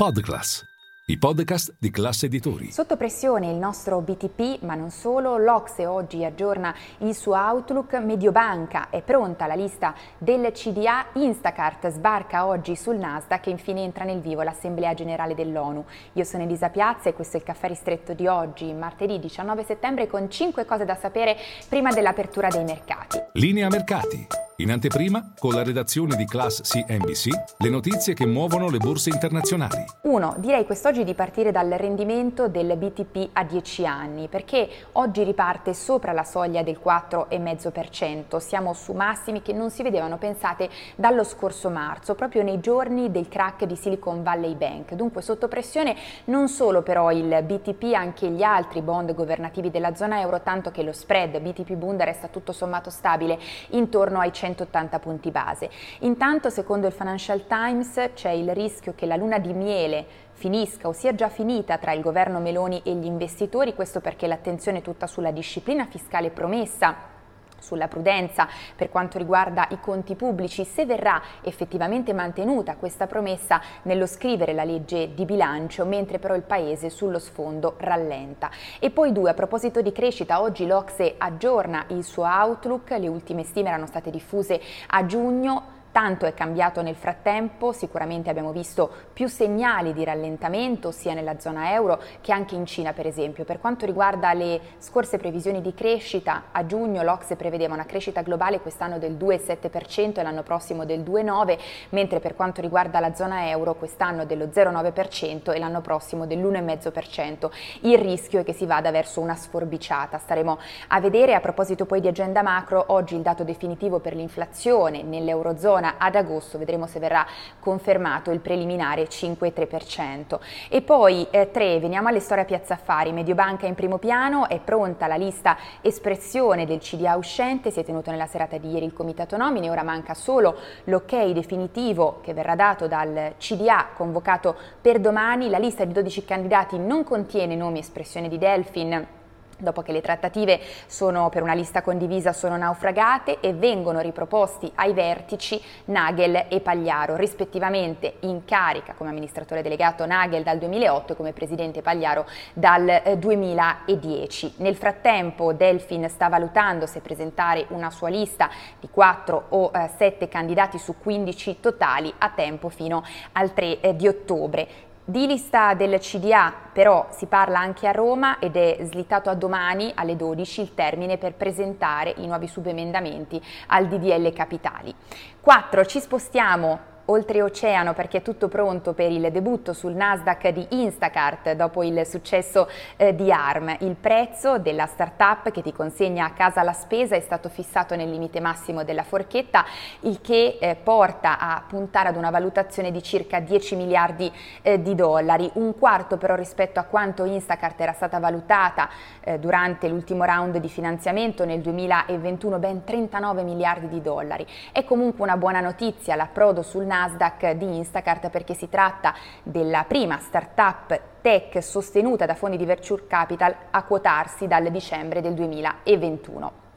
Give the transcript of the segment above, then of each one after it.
Podclass, i podcast di classe editori. Sotto pressione il nostro BTP, ma non solo, l'Ocse oggi aggiorna il suo outlook, Mediobanca è pronta la lista del CDA, Instacart sbarca oggi sul Nasdaq e infine entra nel vivo l'Assemblea Generale dell'ONU. Io sono Elisa Piazza e questo è il caffè ristretto di oggi, martedì 19 settembre, con 5 cose da sapere prima dell'apertura dei mercati. Linea mercati. In anteprima, con la redazione di Class CNBC, le notizie che muovono le borse internazionali. 1. Direi quest'oggi di partire dal rendimento del BTP a 10 anni, perché oggi riparte sopra la soglia del 4,5%. Siamo su massimi che non si vedevano pensate dallo scorso marzo, proprio nei giorni del crack di Silicon Valley Bank. Dunque sotto pressione non solo però il BTP, anche gli altri bond governativi della zona euro, tanto che lo spread BTP Bund resta tutto sommato stabile intorno ai 100 180 punti base. Intanto, secondo il Financial Times, c'è il rischio che la luna di miele finisca o sia già finita tra il governo Meloni e gli investitori, questo perché l'attenzione è tutta sulla disciplina fiscale promessa sulla prudenza per quanto riguarda i conti pubblici, se verrà effettivamente mantenuta questa promessa nello scrivere la legge di bilancio, mentre però il Paese sullo sfondo rallenta. E poi due, a proposito di crescita, oggi l'Ocse aggiorna il suo outlook, le ultime stime erano state diffuse a giugno, Tanto è cambiato nel frattempo, sicuramente abbiamo visto più segnali di rallentamento sia nella zona euro che anche in Cina per esempio. Per quanto riguarda le scorse previsioni di crescita, a giugno l'Ocse prevedeva una crescita globale quest'anno del 2,7% e l'anno prossimo del 2,9%, mentre per quanto riguarda la zona euro quest'anno dello 0,9% e l'anno prossimo dell'1,5%. Il rischio è che si vada verso una sforbiciata. Staremo a vedere. A proposito poi di agenda macro, oggi il dato definitivo per l'inflazione nell'Eurozona zona ad agosto, vedremo se verrà confermato il preliminare 5,3%. E poi eh, 3, veniamo alle storie a Piazza Affari, Mediobanca in primo piano, è pronta la lista espressione del CDA uscente, si è tenuto nella serata di ieri il comitato nomine, ora manca solo l'ok definitivo che verrà dato dal CDA convocato per domani, la lista di 12 candidati non contiene nomi espressione di Delfin, dopo che le trattative sono, per una lista condivisa sono naufragate e vengono riproposti ai vertici Nagel e Pagliaro, rispettivamente in carica come amministratore delegato Nagel dal 2008 e come presidente Pagliaro dal 2010. Eh, Nel frattempo Delfin sta valutando se presentare una sua lista di 4 o 7 eh, candidati su 15 totali a tempo fino al 3 eh, di ottobre. Di lista del CDA però si parla anche a Roma ed è slittato a domani alle 12 il termine per presentare i nuovi subemendamenti al DDL Capitali. 4. Ci spostiamo oltreoceano perché è tutto pronto per il debutto sul Nasdaq di Instacart dopo il successo eh, di ARM. Il prezzo della startup che ti consegna a casa la spesa è stato fissato nel limite massimo della forchetta, il che eh, porta a puntare ad una valutazione di circa 10 miliardi eh, di dollari, un quarto però rispetto a quanto Instacart era stata valutata eh, durante l'ultimo round di finanziamento nel 2021, ben 39 miliardi di dollari. È comunque una buona notizia l'approdo sul Nasdaq Nasdaq di Instacart perché si tratta della prima startup tech sostenuta da fondi di Venture Capital a quotarsi dal dicembre del 2021.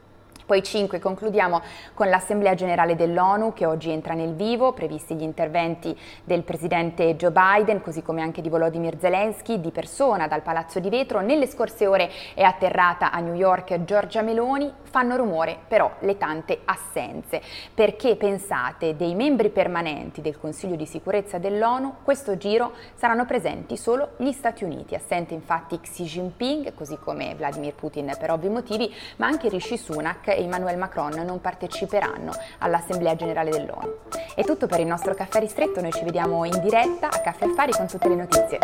Poi 5 concludiamo con l'Assemblea generale dell'ONU che oggi entra nel vivo, previsti gli interventi del presidente Joe Biden, così come anche di Volodymyr Zelensky, di persona dal Palazzo di Vetro. Nelle scorse ore è atterrata a New York Giorgia Meloni, fanno rumore però le tante assenze, perché pensate dei membri permanenti del Consiglio di sicurezza dell'ONU, questo giro saranno presenti solo gli Stati Uniti, assente infatti Xi Jinping, così come Vladimir Putin per ovvi motivi, ma anche Rishi Sunak e Emmanuel Macron non parteciperanno all'Assemblea Generale dell'ONU. È tutto per il nostro caffè ristretto, noi ci vediamo in diretta a Caffè Affari con tutte le notizie.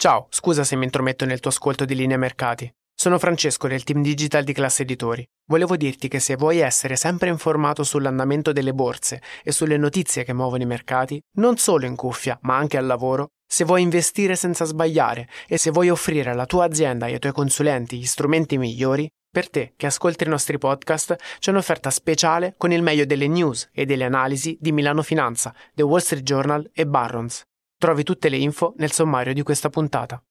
Ciao, scusa se mi intrometto nel tuo ascolto di linea mercati. Sono Francesco del team digital di Classe Editori. Volevo dirti che se vuoi essere sempre informato sull'andamento delle borse e sulle notizie che muovono i mercati, non solo in cuffia, ma anche al lavoro, se vuoi investire senza sbagliare e se vuoi offrire alla tua azienda e ai tuoi consulenti gli strumenti migliori, per te che ascolti i nostri podcast c'è un'offerta speciale con il meglio delle news e delle analisi di Milano Finanza, The Wall Street Journal e Barrons. Trovi tutte le info nel sommario di questa puntata.